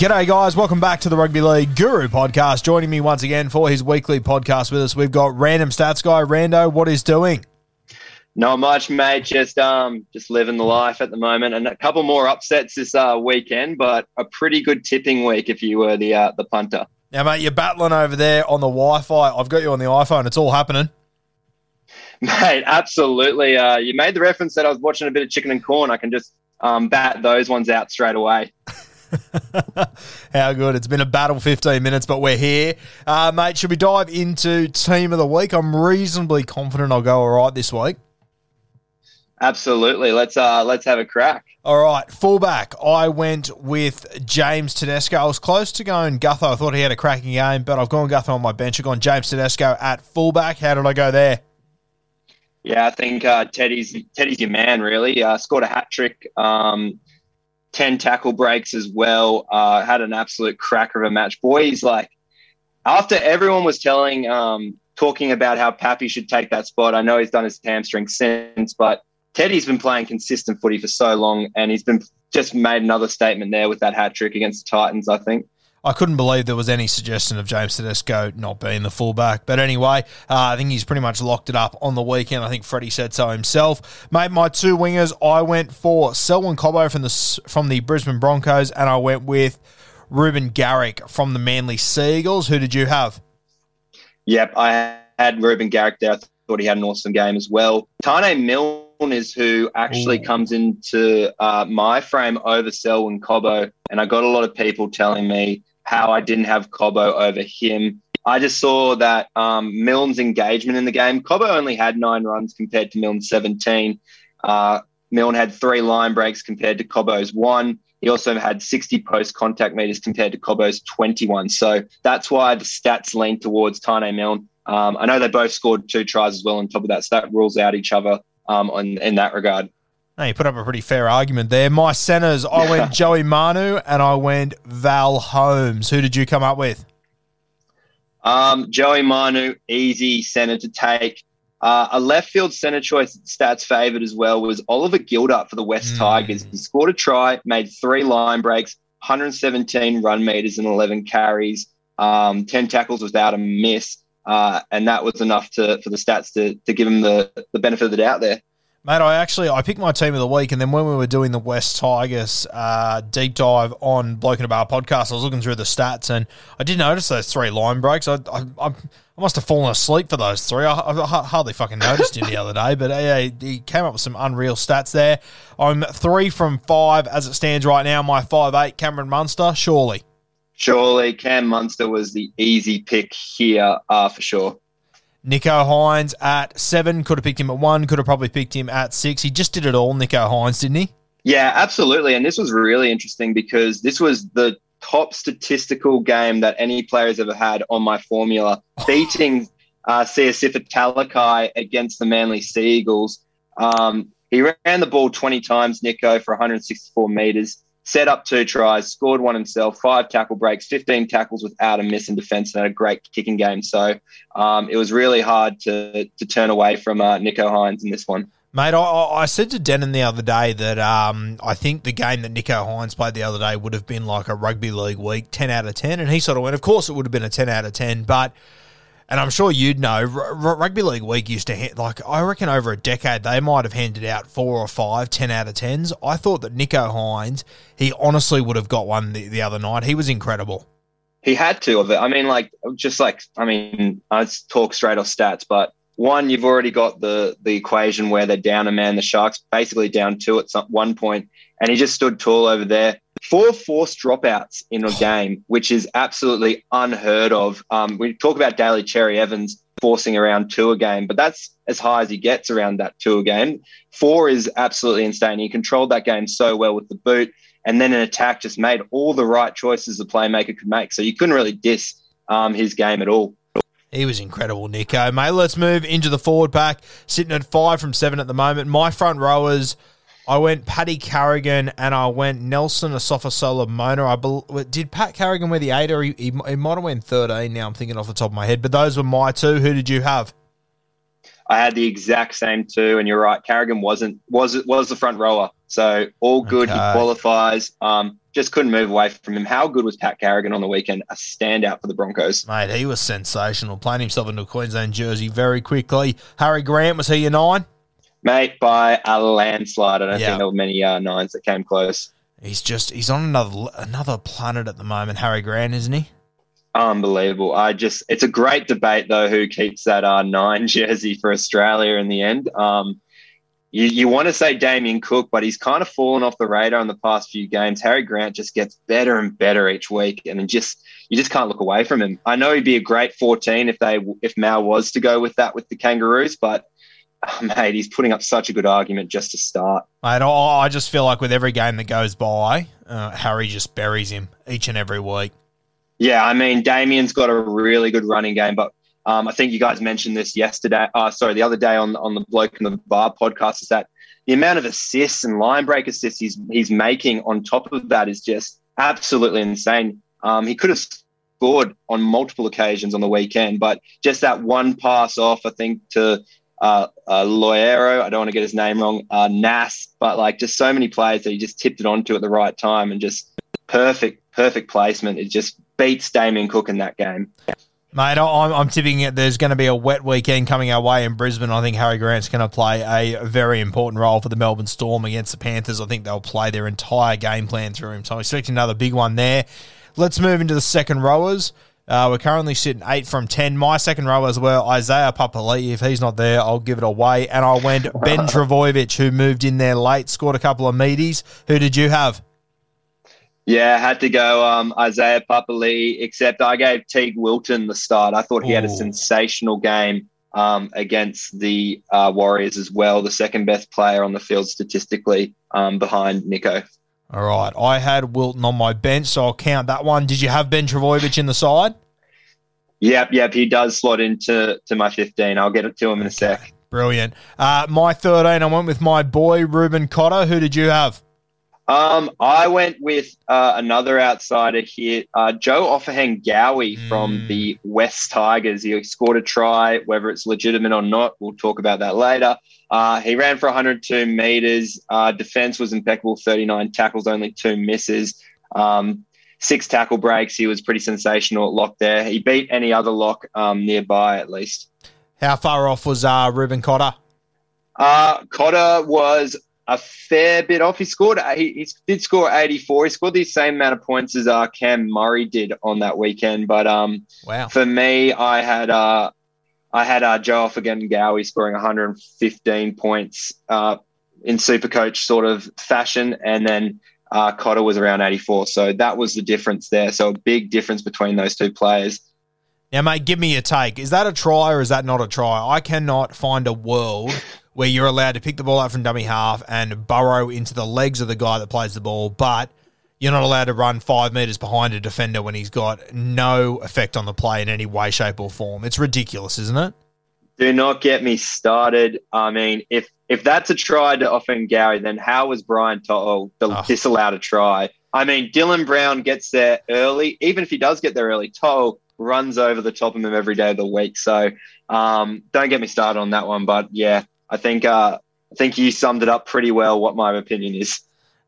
G'day, guys. Welcome back to the Rugby League Guru podcast. Joining me once again for his weekly podcast with us, we've got random stats guy Rando. What is doing? Not much, mate. Just um, just living the life at the moment, and a couple more upsets this uh, weekend, but a pretty good tipping week if you were the uh, the punter. Now, mate, you're battling over there on the Wi-Fi. I've got you on the iPhone. It's all happening. Mate, absolutely. Uh, you made the reference that I was watching a bit of chicken and corn. I can just um, bat those ones out straight away. How good. It's been a battle 15 minutes, but we're here. Uh, mate, should we dive into team of the week? I'm reasonably confident I'll go all right this week. Absolutely. Let's uh, let's have a crack. All right, fullback. I went with James Tedesco. I was close to going Gutho. I thought he had a cracking game, but I've gone Gutho on my bench. I've gone James Tedesco at fullback. How did I go there? Yeah, I think uh, Teddy's Teddy's your man. Really, uh, scored a hat trick. Um, 10 tackle breaks as well. Uh, had an absolute cracker of a match. Boy, he's like, after everyone was telling, um, talking about how Pappy should take that spot, I know he's done his hamstring since, but Teddy's been playing consistent footy for so long and he's been just made another statement there with that hat trick against the Titans, I think. I couldn't believe there was any suggestion of James Tedesco not being the fullback. But anyway, uh, I think he's pretty much locked it up on the weekend. I think Freddie said so himself. Mate, my two wingers, I went for Selwyn Cobbo from the from the Brisbane Broncos, and I went with Reuben Garrick from the Manly Seagulls. Who did you have? Yep, I had Reuben Garrick there. I thought he had an awesome game as well. Taane Milne is who actually Ooh. comes into uh, my frame over Selwyn Cobbo, and I got a lot of people telling me how I didn't have Cobbo over him. I just saw that um, Milne's engagement in the game. Cobbo only had nine runs compared to Milne's 17. Uh, Milne had three line breaks compared to Cobbo's one. He also had 60 post contact meters compared to Cobbo's 21. So that's why the stats lean towards Taane Milne. Um, I know they both scored two tries as well on top of that, so that rules out each other um, on, in that regard. No, you put up a pretty fair argument there. My centers, I went Joey Manu and I went Val Holmes. Who did you come up with? Um, Joey Manu, easy centre to take. Uh, a left field centre choice stats favoured as well was Oliver Gildart for the West Mm. Tigers. He scored a try, made three line breaks, 117 run meters and 11 carries, um, 10 tackles without a miss. Uh, and that was enough to for the stats to, to give him the, the benefit of the doubt there. Mate, I actually I picked my team of the week, and then when we were doing the West Tigers uh, deep dive on Bloke in a Bar podcast, I was looking through the stats, and I did notice those three line breaks. I I, I, must have fallen asleep for those three. I, I hardly fucking noticed him the other day, but yeah, he came up with some unreal stats there. I'm three from five as it stands right now. My five eight Cameron Munster, surely. Surely Cam Munster was the easy pick here uh, for sure. Nicho Hynes at seven. Could have picked him at one. Could have probably picked him at six. He just did it all, Nicho Hynes, didn't he? Yeah, absolutely. And this was really interesting because this was the top statistical game that any player has ever had on my formula, beating uh, Siosifa Talakai against the Manly Sea Eagles. Um, He ran the ball 20 times, Nicho, for 164 meters, set up two tries, scored one himself, five tackle breaks, 15 tackles without a miss in defense, and had a great kicking game. So um, it was really hard to, to turn away from uh, Nicho Hynes in this one. Mate, I, I said to Denon the other day that um, I think the game that Nicho Hynes played the other day would have been like a rugby league week, 10 out of 10. And he sort of went, of course it would have been a 10 out of 10. But, and I'm sure you'd know, r- rugby league week used to, ha- like, I reckon over a decade, they might have handed out four or five 10 out of 10s. I thought that Nicho Hynes, he honestly would have got one the, the other night. He was incredible. He had to of it. I mean, like, just like, I mean, I talk straight off stats, but one, you've already got the the equation where they're down a man. The Sharks basically down two at some, one point, and he just stood tall over there. Four forced dropouts in a game, which is absolutely unheard of. Um, we talk about Daly Cherry Evans forcing around two a game, but that's as high as he gets around that two a game. Four is absolutely insane. He controlled that game so well with the boot, and then an attack just made all the right choices the playmaker could make. So you couldn't really diss um, his game at all. He was incredible, Nicho. Mate, let's move into the forward pack. Sitting at five from seven at the moment. My front rowers, I went Paddy Carrigan and I went Nelson Asofa-Solomona. I be, did Pat Carrigan wear the eight or he, he, he might have went 13 now. I'm thinking off the top of my head. But those were my two. Who did you have? I had the exact same two, and you're right. Carrigan wasn't was was the front rower, so all good. Okay. He qualifies. Um, just couldn't move away from him. How good was Pat Carrigan on the weekend? A standout for the Broncos, mate. He was sensational, playing himself into a Queensland jersey very quickly. Harry Grant was he your nine? Mate, by a landslide. I don't think there were many uh, nines that came close. He's just he's on another another planet at the moment, Harry Grant, isn't he? Unbelievable. I just, it's a great debate though, who keeps that uh, nine jersey for Australia in the end. Um, you, you want to say Damien Cook, but he's kind of fallen off the radar in the past few games. Harry Grant just gets better and better each week, and just you just can't look away from him. I know he'd be a great 14 if they if Mal was to go with that with the Kangaroos, but oh, mate, he's putting up such a good argument just to start. Mate, I just feel like with every game that goes by, uh, Harry just buries him each and every week. Yeah, I mean, Damien's got a really good running game, but um, I think you guys mentioned this yesterday. Uh, sorry, the other day on on the bloke in the bar podcast is that the amount of assists and line break assists he's he's making on top of that is just absolutely insane. Um, he could have scored on multiple occasions on the weekend, but just that one pass off, I think to uh, uh, Loiero, I don't want to get his name wrong, uh, Nas, but like just so many players that he just tipped it onto at the right time and just perfect, perfect placement. It just beats Damien Cook in that game. Mate, I'm, I'm tipping it. There's going to be a wet weekend coming our way in Brisbane. I think Harry Grant's going to play a very important role for the Melbourne Storm against the Panthers. I think they'll play their entire game plan through him. So I'm expecting another big one there. Let's move into the second rowers. Uh, we're currently sitting eight from ten. My second row as well, Isaiah Papali'i. If he's not there, I'll give it away. And I went Ben Trbojevic, who moved in there late, scored a couple of meaties. Who did you have? Yeah, had to go um, Isaiah Papali'i, except I gave Teig Wilton the start. I thought he Ooh. had a sensational game um, against the uh, Warriors as well, the second best player on the field statistically um, behind Nicho. All right. I had Wilton on my bench, so I'll count that one. Did you have Ben Trbojevic in the side? Yep, yep. He does slot into to my 15. I'll get it to him in a sec. Brilliant. Uh, my 13, I went with my boy, Reuben Cotter. Who did you have? Um, I went with uh, another outsider here, uh, Joe Ofahengaue mm. from the West Tigers. He scored a try, whether it's legitimate or not. We'll talk about that later. Uh, he ran for 102 meters. Uh, defense was impeccable, 39 tackles, only two misses. Um, six tackle breaks. He was pretty sensational at lock there. He beat any other lock um, nearby, at least. How far off was uh, Reuben Cotter? Uh, Cotter was a fair bit off. He scored. He, he, did score 84. He scored the same amount of points as uh, Cam Murray did on that weekend. But um, wow. For me, I had uh, I had uh, Joe Ofahengaue scoring 115 points uh, in Supercoach sort of fashion, and then uh, Cotter was around 84. So that was the difference there. So a big difference between those two players. Now, mate, give me a take. Is that a try or is that not a try? I cannot find a world where you're allowed to pick the ball up from dummy half and burrow into the legs of the guy that plays the ball, but you're not allowed to run five meters behind a defender when he's got no effect on the play in any way, shape, or form. It's ridiculous, isn't it? Do not get me started. I mean, if if that's a try to Ofahengaue, then how was Brian To'o Oh. disallowed a try? I mean, Dylan Brown gets there early. Even if he does get there early, To'o runs over the top of him every day of the week. So um, don't get me started on that one. But yeah, I think uh, I think you summed it up pretty well. What my opinion is.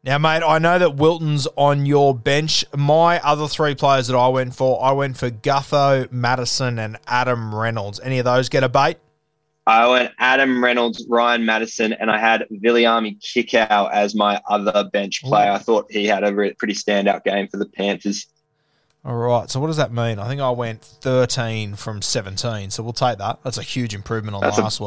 Now, mate, I know that Wilton's on your bench. My other three players that I went for, I went for Gutho, Matterson, and Adam Reynolds. Any of those get a bait? I went Adam Reynolds, Ryan Matterson, and I had Viliame Kikau as my other bench player. I thought he had a re- pretty standout game for the Panthers. All right. So what does that mean? I think I went 13 from 17. So we'll take that. That's a huge improvement on That's a- last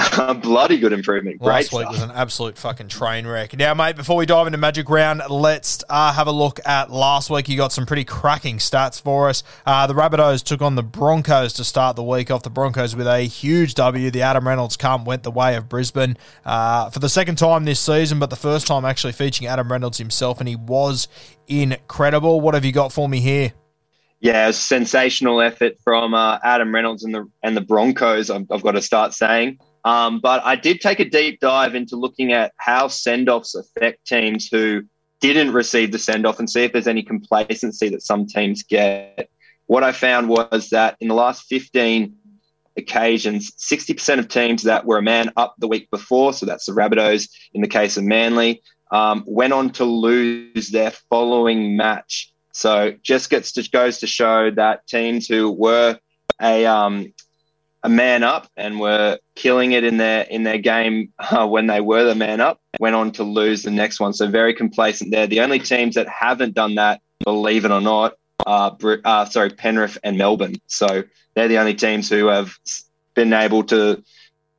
week. Bloody good improvement. Great Last week was an absolute fucking train wreck. Now, mate, before we dive into Magic Round, let's uh, have a look at last week. You got some pretty cracking stats for us. Uh, the Rabbitohs took on the Broncos to start the week off. The Broncos with a huge W. The Adam Reynolds come went the way of Brisbane uh, for the second time this season, but the first time actually featuring Adam Reynolds himself, and he was incredible. What have you got for me here? Yeah, a sensational effort from uh, Adam Reynolds and the and the Broncos. I've, I've got to start saying. Um, but I did take a deep dive into looking at how send offs affect teams who didn't receive the send off and see if there's any complacency that some teams get. What I found was that in the last 15 occasions, 60% of teams that were a man up the week before, so that's the Rabbitohs in the case of Manly, um, went on to lose their following match. So just gets to goes to show that teams who were a um, a man up and were killing it in their in their game uh, when they were the man up went on to lose the next one. So very complacent there. The only teams that haven't done that, believe it or not, are uh, sorry Penrith and Melbourne. So they're the only teams who have been able to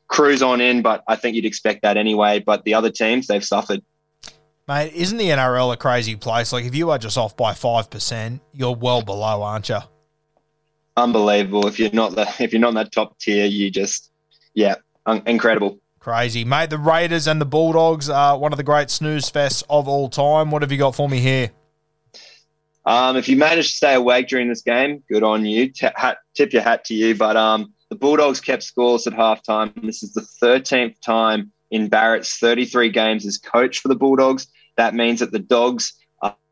cruise on in. But I think you'd expect that anyway. But the other teams they've suffered. Mate, isn't the NRL a crazy place? Like, if you are just off by 5%, you're well below, aren't you? Unbelievable. If you're not the if you're not in that top tier, you just yeah, un- incredible. Crazy. Mate, the Raiders and the Bulldogs are one of the great snooze fests of all time. What have you got for me here? Um, if you managed to stay awake during this game, good on you. T- hat, tip your hat to you. But um, the Bulldogs kept scores at halftime. This is the 13th time in Barrett's 33 games as coach for the Bulldogs. That means that the Dogs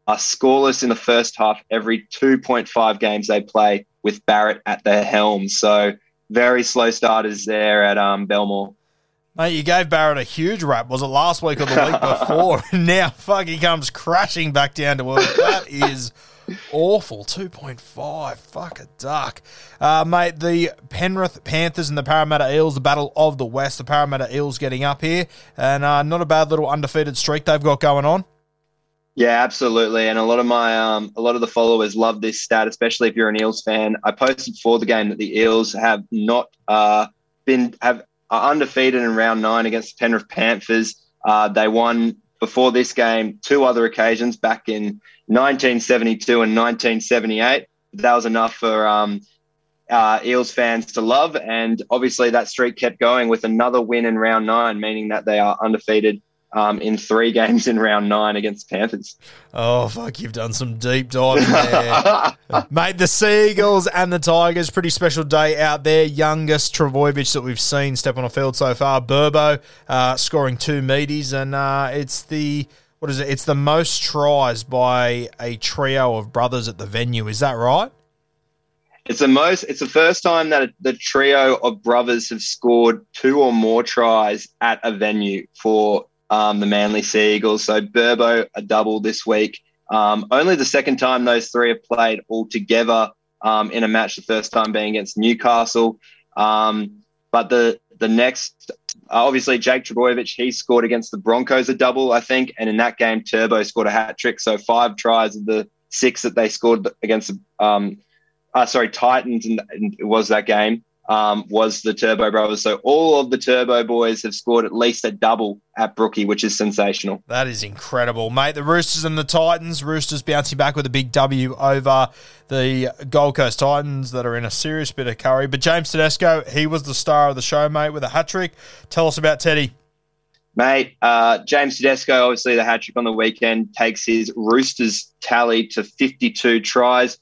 are, scoreless in the first half every 2.5 games they play with Barrett at the helm. So very slow starters there at um, Belmore. Mate, you gave Barrett a huge rap. Was it last week or the week before? now, fuck, he comes crashing back down to earth. That is awful. 2.5. Fuck a duck. Uh, mate, the Penrith Panthers and the Parramatta Eels, the battle of the West. The Parramatta Eels getting up here. And uh, not a bad little undefeated streak they've got going on. Yeah, absolutely. And a lot of my um, a lot of the followers love this stat, especially if you're an Eels fan. I posted for the game that the Eels have not uh, been have are undefeated in round nine against the Penrith Panthers. Uh, they won before this game two other occasions back in 1972 and 1978. That was enough for um, uh, Eels fans to love, and obviously that streak kept going with another win in round nine, meaning that they are undefeated um, in three games in round nine against Panthers. Oh, fuck, you've done some deep diving there. Mate, the Seagulls and the Tigers, pretty special day out there. Youngest Trbojevic that we've seen step on a field so far. Burbo uh, scoring two meaties, and uh, it's the what is it? It's the most tries by a trio of brothers at the venue. Is that right? It's the most. It's the first time that the trio of brothers have scored two or more tries at a venue for um, the Manly Sea Eagles. So Burbo a double this week. Um, only the second time those three have played all together um, in a match. The first time being against Newcastle. Um, but the the next, uh, obviously, Jake Trbojevic, he scored against the Broncos a double, I think, and in that game, Turbo scored a hat trick. So five tries of the six that they scored against the um, uh, sorry, Titans, and it was that game, um, was the Turbo Brothers. So all of the Turbo boys have scored at least a double at Brookie, which is sensational. That is incredible, mate. The Roosters and the Titans. Roosters bouncing back with a big W over the Gold Coast Titans that are in a serious bit of curry. But James Tedesco, he was the star of the show, mate, with a hat trick. Tell us about Teddy. Mate, uh, James Tedesco, obviously the hat trick on the weekend, takes his Roosters tally to 52 tries.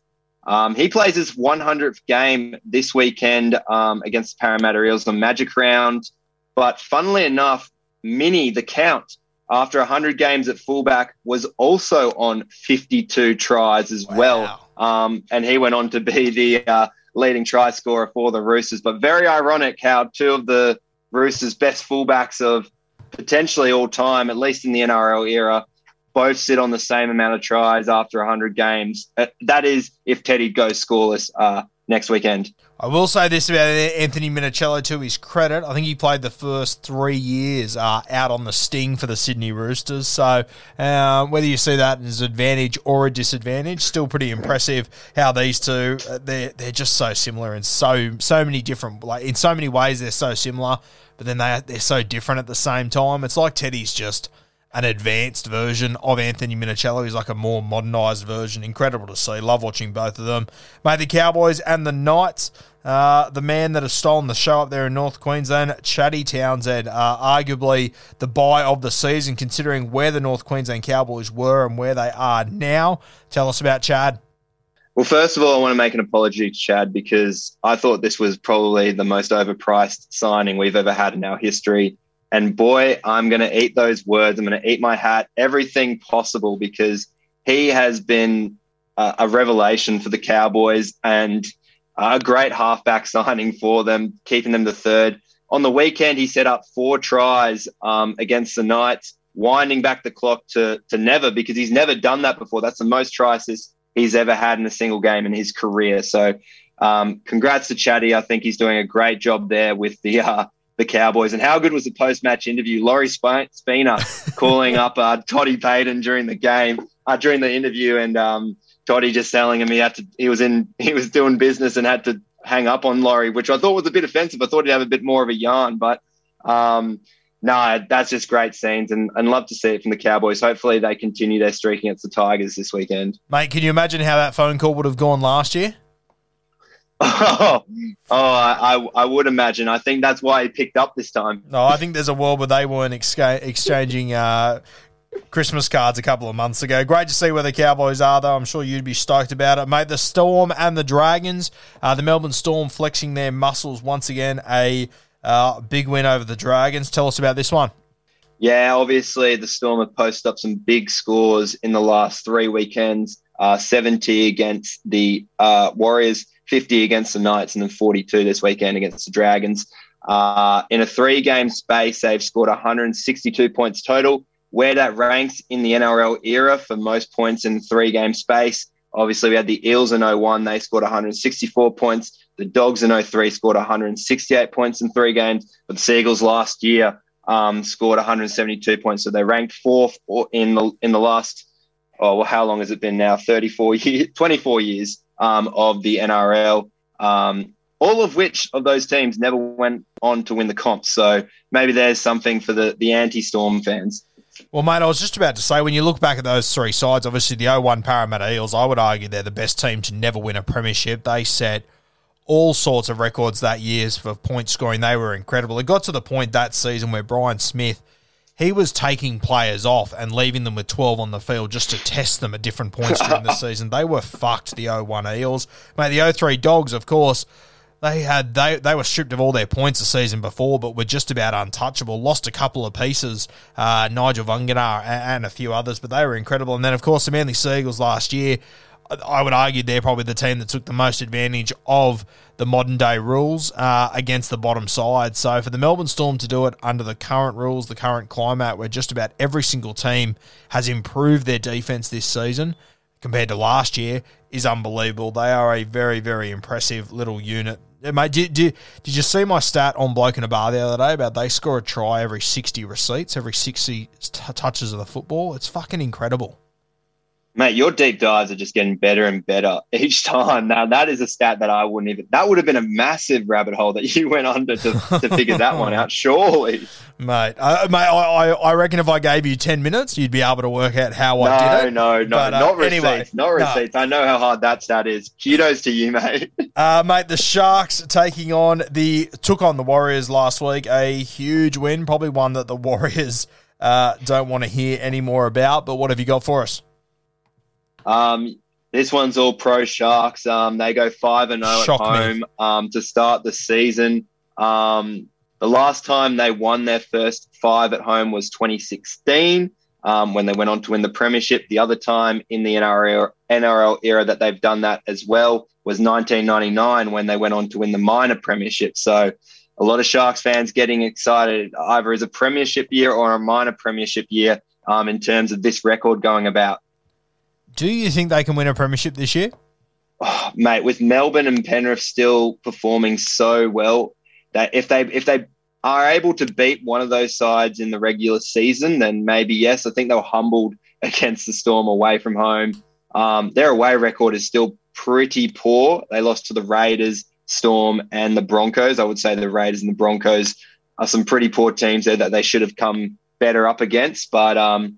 Um, he plays his 100th game this weekend um, against the Parramatta Eels on Magic Round. But funnily enough, Mini, the count, after 100 games at fullback, was also on 52 tries as Wow. well. Um, and he went on to be the uh, leading try scorer for the Roosters. But very ironic how two of the Roosters' best fullbacks of potentially all time, at least in the NRL era, both sit on the same amount of tries after 100 games. Uh, that is if Teddy goes scoreless uh, next weekend. I will say this about Anthony Minichiello to his credit. I think he played the first three years uh, out on the sting for the Sydney Roosters. So uh, whether you see that as an advantage or a disadvantage, still pretty impressive how these two uh, they're they're just so similar in so so many different like in so many ways they're so similar, but then they they're so different at the same time. It's like Teddy's just an advanced version of Anthony Minichiello. He's like a more modernised version. Incredible to see. Love watching both of them. Mate, the Cowboys and the Knights. Uh, the man that has stolen the show up there in North Queensland, Chatty Townsend, uh, arguably the buy of the season, considering where the North Queensland Cowboys were and where they are now. Tell us about Chad. Well, first of all, I want to make an apology to Chad because I thought this was probably the most overpriced signing we've ever had in our history. And boy, I'm going to eat those words. I'm going to eat my hat, everything possible, because he has been uh, a revelation for the Cowboys and a great halfback signing for them, keeping them the third. On the weekend, he set up four tries um, against the Knights, winding back the clock to, to never, because he's never done that before. That's the most tries he's ever had in a single game in his career. So, um, congrats to Chatty. I think he's doing a great job there with the uh, the Cowboys. And how good was the post match interview? Laurie Sp- Spina calling up uh, Toddy Payten during the game, uh, during the interview, and um, Toddy just telling him he had to. He was in. He was doing business and had to hang up on Laurie, which I thought was a bit offensive. I thought he'd have a bit more of a yarn, but. Um, no, that's just great scenes and, and love to see it from the Cowboys. Hopefully they continue their streak against the Tigers this weekend. Mate, can you imagine how that phone call would have gone last year? Oh, oh I, I would imagine. I think that's why he picked up this time. No, I think there's a world where they weren't exca- exchanging uh, Christmas cards a couple of months ago. Great to see where the Cowboys are, though. I'm sure you'd be stoked about it, mate. The Storm and the Dragons. Uh, the Melbourne Storm flexing their muscles once again. A uh, big win over the Dragons. Tell us about this one. Yeah, obviously the Storm have posted up some big scores in the last three weekends. Uh, 70 against the uh, Warriors, 50 against the Knights, and then 42 this weekend against the Dragons. Uh, in a three-game space, they've scored 162 points total. Where that ranks in the NRL era for most points in three-game space. Obviously, we had the Eels in 01. They scored 164 points. The Dogs in 03 scored 168 points in three games. But the Seagulls last year um, scored 172 points. So they ranked fourth in the in the last, oh, well, how long has it been now? 34 years, 24 years um, of the NRL. Um, all of which of those teams never went on to win the comp. So maybe there's something for the, the anti-Storm fans. Well, mate, I was just about to say, when you look back at those three sides, obviously the 0 1 Parramatta Eels, I would argue they're the best team to never win a premiership. They set all sorts of records that year for point scoring. They were incredible. It got to the point that season where Brian Smith, he was taking players off and leaving them with 12 on the field just to test them at different points during the season. They were fucked, the 01 Eels. Mate, the 03 Dogs, of course, they had they they were stripped of all their points the season before, but were just about untouchable. Lost a couple of pieces, uh, Nigel Vagana and, and a few others, but they were incredible. And then, of course, the Manly Seagulls last year. I would argue they're probably the team that took the most advantage of the modern day rules uh, against the bottom side. So for the Melbourne Storm to do it under the current rules, the current climate, where just about every single team has improved their defense this season compared to last year, is unbelievable. They are a very, very impressive little unit. Uh, Mate, did, did, did you see my stat on Bloke in a Bar the other day about they score a try every 60 receipts, every 60 t- touches of the football? It's fucking incredible. Mate, your deep dives are just getting better and better each time. Now that is a stat that I wouldn't even. That would have been a massive rabbit hole that you went under to, to figure that one out. Surely, mate. Uh, mate, I, I reckon if I gave you ten minutes, you'd be able to work out how no, I did it. No, no, But, uh, not receipts. anyway, not receipts. I know how hard that stat is. Kudos to you, mate. Uh, mate, the Sharks taking on the took on the Warriors last week. A huge win, probably one that the Warriors uh, don't want to hear any more about. But what have you got for us? Um, this one's all pro Sharks. Um, they go five and zero at home um, to start the season. Um, The last time they won their first five at home was 2016 um, when they went on to win the premiership. The other time in the NRL, NRL era that they've done that as well was 1999 when they went on to win the minor premiership. So a lot of Sharks fans getting excited either as a premiership year or a minor premiership year um, in terms of this record going about. Do you think they can win a premiership this year? Oh, mate, with Melbourne and Penrith still performing so well, that if they if they are able to beat one of those sides in the regular season, then maybe yes. I think they were humbled against the Storm away from home. Um, their away record is still pretty poor. They lost to the Raiders, Storm, and the Broncos. I would say the Raiders and the Broncos are some pretty poor teams there that they should have come better up against. But um,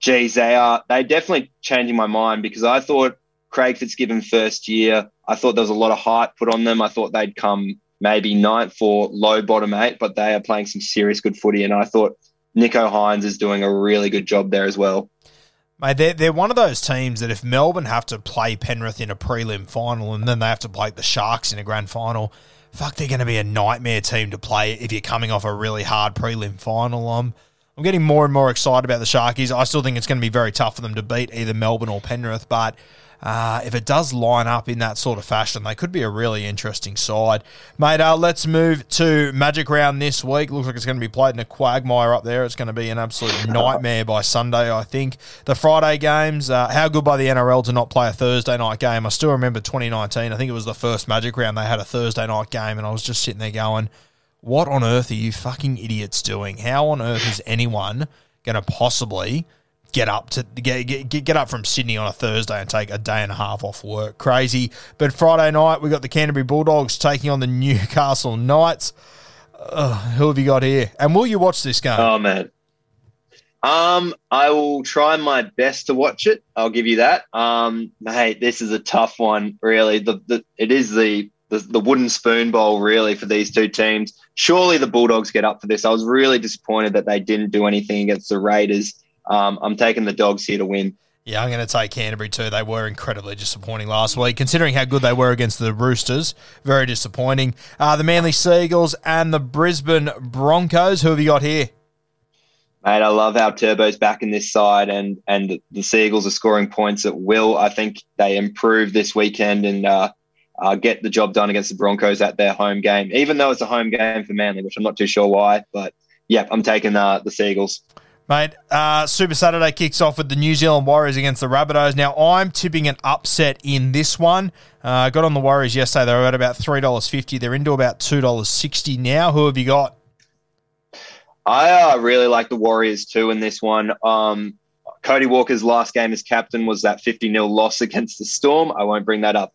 geez, they are they definitely changing my mind because I thought Craig Fitzgibbon first year, I thought there was a lot of hype put on them. I thought they'd come maybe ninth or low bottom eight, but they are playing some serious good footy. And I thought Nicho Hynes is doing a really good job there as well. Mate, they're, they're one of those teams that if Melbourne have to play Penrith in a prelim final and then they have to play the Sharks in a grand final, fuck, they're going to be a nightmare team to play if you're coming off a really hard prelim final. Um, I'm getting more and more excited about the Sharkies. I still think it's going to be very tough for them to beat either Melbourne or Penrith, but uh, if it does line up in that sort of fashion, they could be a really interesting side. Mate, uh, let's move to Magic Round this week. Looks like it's going to be played in a quagmire up there. It's going to be an absolute nightmare by Sunday, I think. The Friday games, uh, how good by the NRL to not play a Thursday night game. I still remember 2019. I think it was the first Magic Round they had a Thursday night game, and I was just sitting there going, what on earth are you fucking idiots doing? How on earth is anyone going to possibly get up to get, get get up from Sydney on a Thursday and take a day and a half off work. Crazy. But Friday night we got the Canterbury Bulldogs taking on the Newcastle Knights. Who have you got here? And will you watch this game? Oh man. Um, I will try my best to watch it. I'll give you that. Um, mate, this is a tough one, really. The, the it is the, the the wooden spoon bowl, really, for these two teams. Surely the Bulldogs get up for this. I was really disappointed that they didn't do anything against the Raiders. Um, I'm taking the dogs here to win. Yeah, I'm going to take Canterbury too. They were incredibly disappointing last week, considering how good they were against the Roosters. Very disappointing. Uh, the Manly Seagulls and the Brisbane Broncos. Who have you got here? Mate, I love how Turbo's back in this side, and and the Seagulls are scoring points at will. I think they improve this weekend and uh, uh, get the job done against the Broncos at their home game, even though it's a home game for Manly, which I'm not too sure why. But yeah, I'm taking uh, the Seagulls. Mate, uh, Super Saturday kicks off with the New Zealand Warriors against the Rabbitohs. Now, I'm tipping an upset in this one. I uh, got on the Warriors yesterday. They were at about $3.50. They're into about $2.60 now. Who have you got? I uh, really like the Warriors too in this one. Um, Cody Walker's last game as captain was that 50 0 loss against the Storm. I won't bring that up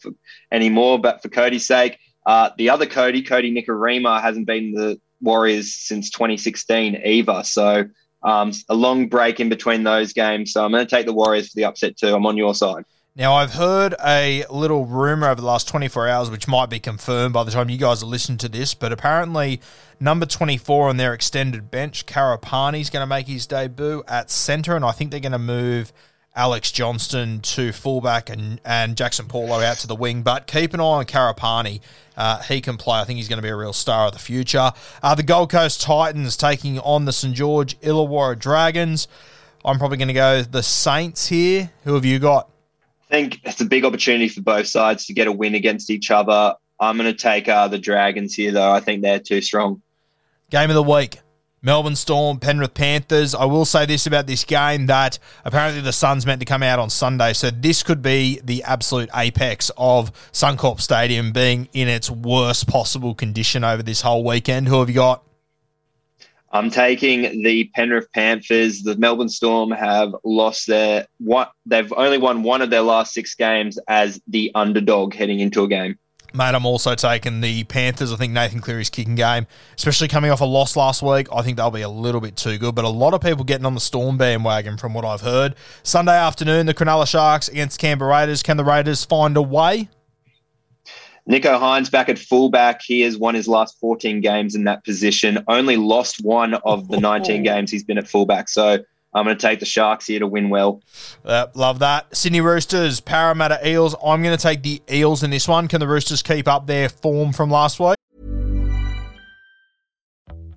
anymore, but for Cody's sake, uh, the other Cody, Kodi Nikorima, hasn't been the Warriors since 2016 either. So um, a long break in between those games. So I'm going to take the Warriors for the upset too. I'm on your side. Now, I've heard a little rumor over the last 24 hours, which might be confirmed by the time you guys are listening to this, but apparently, number 24 on their extended bench, Karapani, is going to make his debut at centre, and I think they're going to move Alex Johnston to fullback and, and Jaxson Paulo out to the wing. But keep an eye on Karapani. Uh, he can play. I think he's going to be a real star of the future. Uh, the Gold Coast Titans taking on the St. George Illawarra Dragons. I'm probably going to go the Saints here. Who have you got? I think it's a big opportunity for both sides to get a win against each other. I'm going to take uh, the Dragons here, though. I think they're too strong. Game of the week. Melbourne Storm, Penrith Panthers. I will say this about this game that apparently the sun's meant to come out on Sunday, so this could be the absolute apex of Suncorp Stadium being in its worst possible condition over this whole weekend. Who have you got? I'm taking the Penrith Panthers. The Melbourne Storm have lost their what they've only won one of their last six games as the underdog heading into a game. Mate, I'm also taking the Panthers. I think Nathan Cleary's kicking game, especially coming off a loss last week. I think they'll be a little bit too good, but a lot of people getting on the Storm bandwagon from what I've heard. Sunday afternoon, the Cronulla Sharks against Canberra Raiders. Can the Raiders find a way? Nicho Hynes back at fullback. He has won his last 14 games in that position. Only lost one of the 19 games he's been at fullback. So I'm going to take the Sharks here to win well. Uh, love that. Sydney Roosters, Parramatta Eels. I'm going to take the Eels in this one. Can the Roosters keep up their form from last week?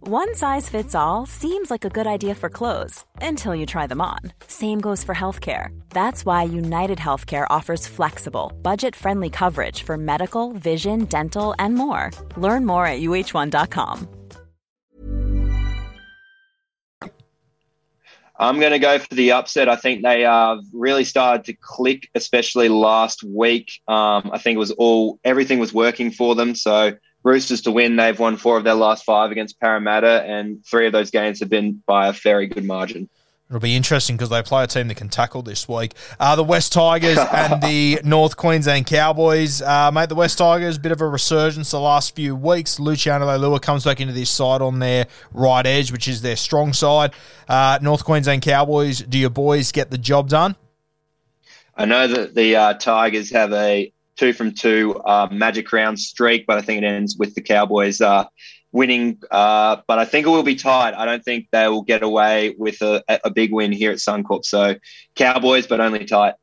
One size fits all seems like a good idea for clothes until you try them on. Same goes for healthcare. That's why United Healthcare offers flexible, budget friendly coverage for medical, vision, dental, and more. Learn more at uh1.com. I'm going to go for the upset. I think they uh, really started to click, especially last week. Um, I think it was all everything was working for them. So Roosters to win. They've won four of their last five against Parramatta, and three of those games have been by a very good margin. It'll be interesting because they play a team that can tackle this week. Uh, the West Tigers and the North Queensland Cowboys. Uh, mate, the West Tigers, bit of a resurgence the last few weeks. Luciano Leilua comes back into this side on their right edge, which is their strong side. Uh, North Queensland Cowboys, do your boys get the job done? I know that the uh, Tigers have a two from two uh, magic round streak, but I think it ends with the Cowboys uh, winning. Uh, but I think it will be tight. I don't think they will get away with a, a big win here at Suncorp. So Cowboys, but only tight.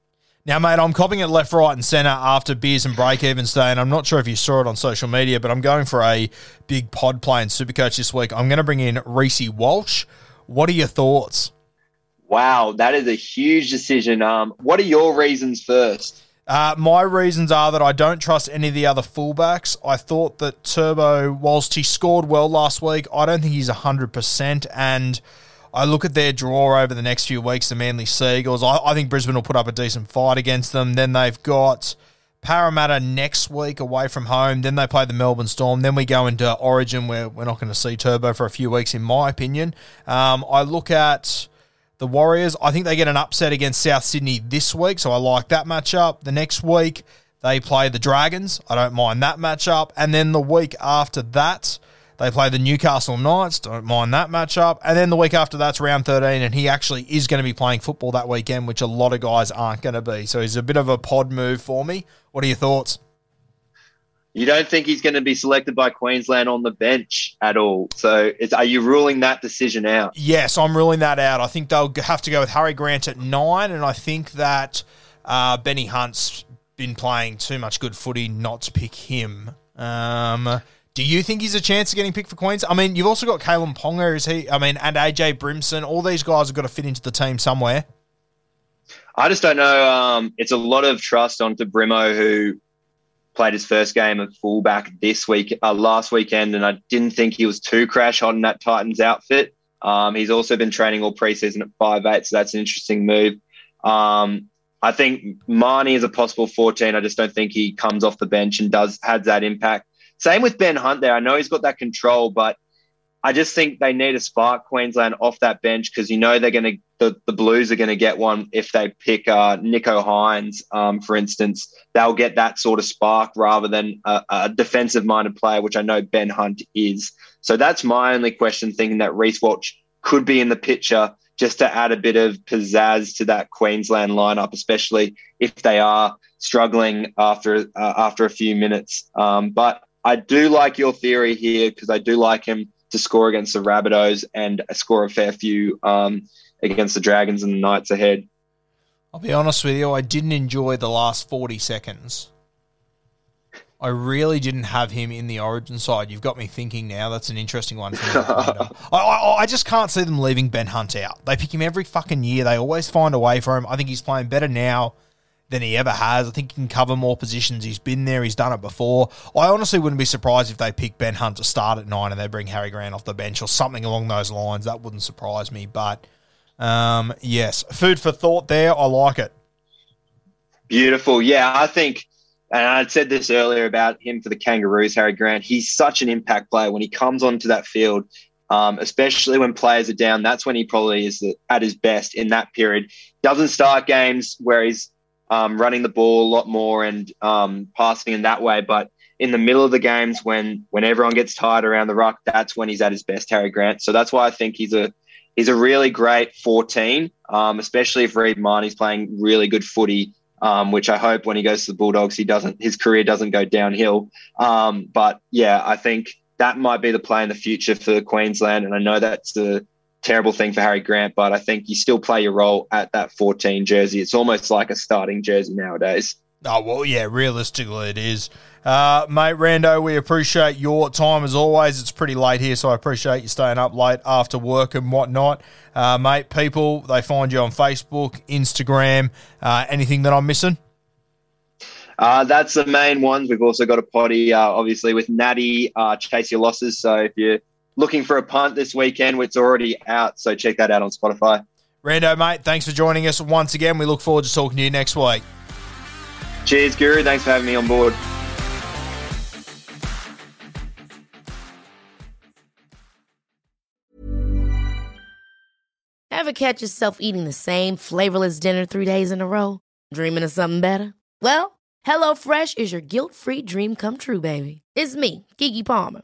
Now, mate, I'm copying it left, right, and centre after beers and break even stay. And I'm not sure if you saw it on social media, but I'm going for a big pod play in Supercoach this week. I'm going to bring in Reece Walsh. What are your thoughts? Wow, that is a huge decision. Um, what are your reasons first? Uh, my reasons are that I don't trust any of the other fullbacks. I thought that Turbo, whilst he scored well last week, I don't think he's 100%. And I look at their draw over the next few weeks, the Manly Seagulls. I, I think Brisbane will put up a decent fight against them. Then they've got Parramatta next week away from home. Then they play the Melbourne Storm. Then we go into Origin where we're not going to see Turbo for a few weeks, in my opinion. Um, I look at the Warriors, I think they get an upset against South Sydney this week, so I like that matchup. The next week, they play the Dragons. I don't mind that matchup. And then the week after that, they play the Newcastle Knights. Don't mind that matchup. And then the week after that's round 13, and he actually is going to be playing football that weekend, which a lot of guys aren't going to be. So he's a bit of a pod move for me. What are your thoughts? You don't think he's going to be selected by Queensland on the bench at all. So, are you ruling that decision out? Yes, I'm ruling that out. I think they'll have to go with Harry Grant at nine, and I think that uh, Benny Hunt's been playing too much good footy not to pick him. Um, do you think he's a chance of getting picked for Queens? I mean, you've also got Kalyn Ponga, is he? I mean, and AJ Brimson. All these guys have got to fit into the team somewhere. I just don't know. Um, it's a lot of trust onto Brimo, who played his first game of fullback this week, uh, last weekend, and I didn't think he was too crash hot in that Titans outfit. Um, he's also been training all preseason at five eight, so that's an interesting move. Um, I think Mahoney is a possible 14. I just don't think he comes off the bench and does has that impact. Same with Ben Hunt there. I know he's got that control, but I just think they need to spark Queensland off that bench because you know they're going to the, the Blues are going to get one if they pick uh, Nicho Hynes, um, for instance. They'll get that sort of spark rather than a, a defensive minded player, which I know Ben Hunt is. So that's my only question, thinking that Reece Walsh could be in the picture just to add a bit of pizzazz to that Queensland lineup, especially if they are struggling after uh, after a few minutes. Um, but I do like your theory here because I do like him to score against the Rabbitohs and score a fair few um, against the Dragons and the Knights ahead. I'll be honest with you, I didn't enjoy the last 40 seconds. I really didn't have him in the origin side. You've got me thinking now. That's an interesting one. I, I, I, just can't see them leaving Ben Hunt out. They pick him every fucking year. They always find a way for him. I think he's playing better now than he ever has. I think he can cover more positions. He's been there. He's done it before. I honestly wouldn't be surprised if they pick Ben Hunt to start at nine and they bring Harry Grant off the bench or something along those lines. That wouldn't surprise me. But um, yes, food for thought there. I like it. Beautiful. Yeah, I think, and I said this earlier about him for the Kangaroos, Harry Grant. He's such an impact player when he comes onto that field. Um, especially when players are down, that's when he probably is at his best in that period. Doesn't start games where he's um, running the ball a lot more and um, passing in that way, but in the middle of the games when when everyone gets tired around the ruck, that's when he's at his best, Harry Grant. So that's why I think he's a he's a really great 14, um, especially if Reed Mahoney's playing really good footy, um, which I hope when he goes to the Bulldogs, he doesn't his career doesn't go downhill. Um, but yeah, I think that might be the play in the future for Queensland, and I know that's a terrible thing for Harry Grant, but I think you still play your role at that 14 jersey. It's almost like a starting jersey nowadays. Oh, well, yeah, realistically it is. Uh, mate, Rando, we appreciate your time as always. It's pretty late here, so I appreciate you staying up late after work and whatnot. Uh, mate, people, they find you on Facebook, Instagram, uh, anything that I'm missing? Uh, that's the main ones. We've also got a potty, uh, obviously, with Natty, uh, Chase Your Losses. So if you're looking for a punt this weekend, it's already out. So check that out on Spotify. Rando, mate, thanks for joining us once again. We look forward to talking to you next week. Cheers, Guru. Thanks for having me on board. Ever catch yourself eating the same flavorless dinner three days in a row? Dreaming of something better? Well, HelloFresh is your guilt free dream come true, baby. It's me, Keke Palmer.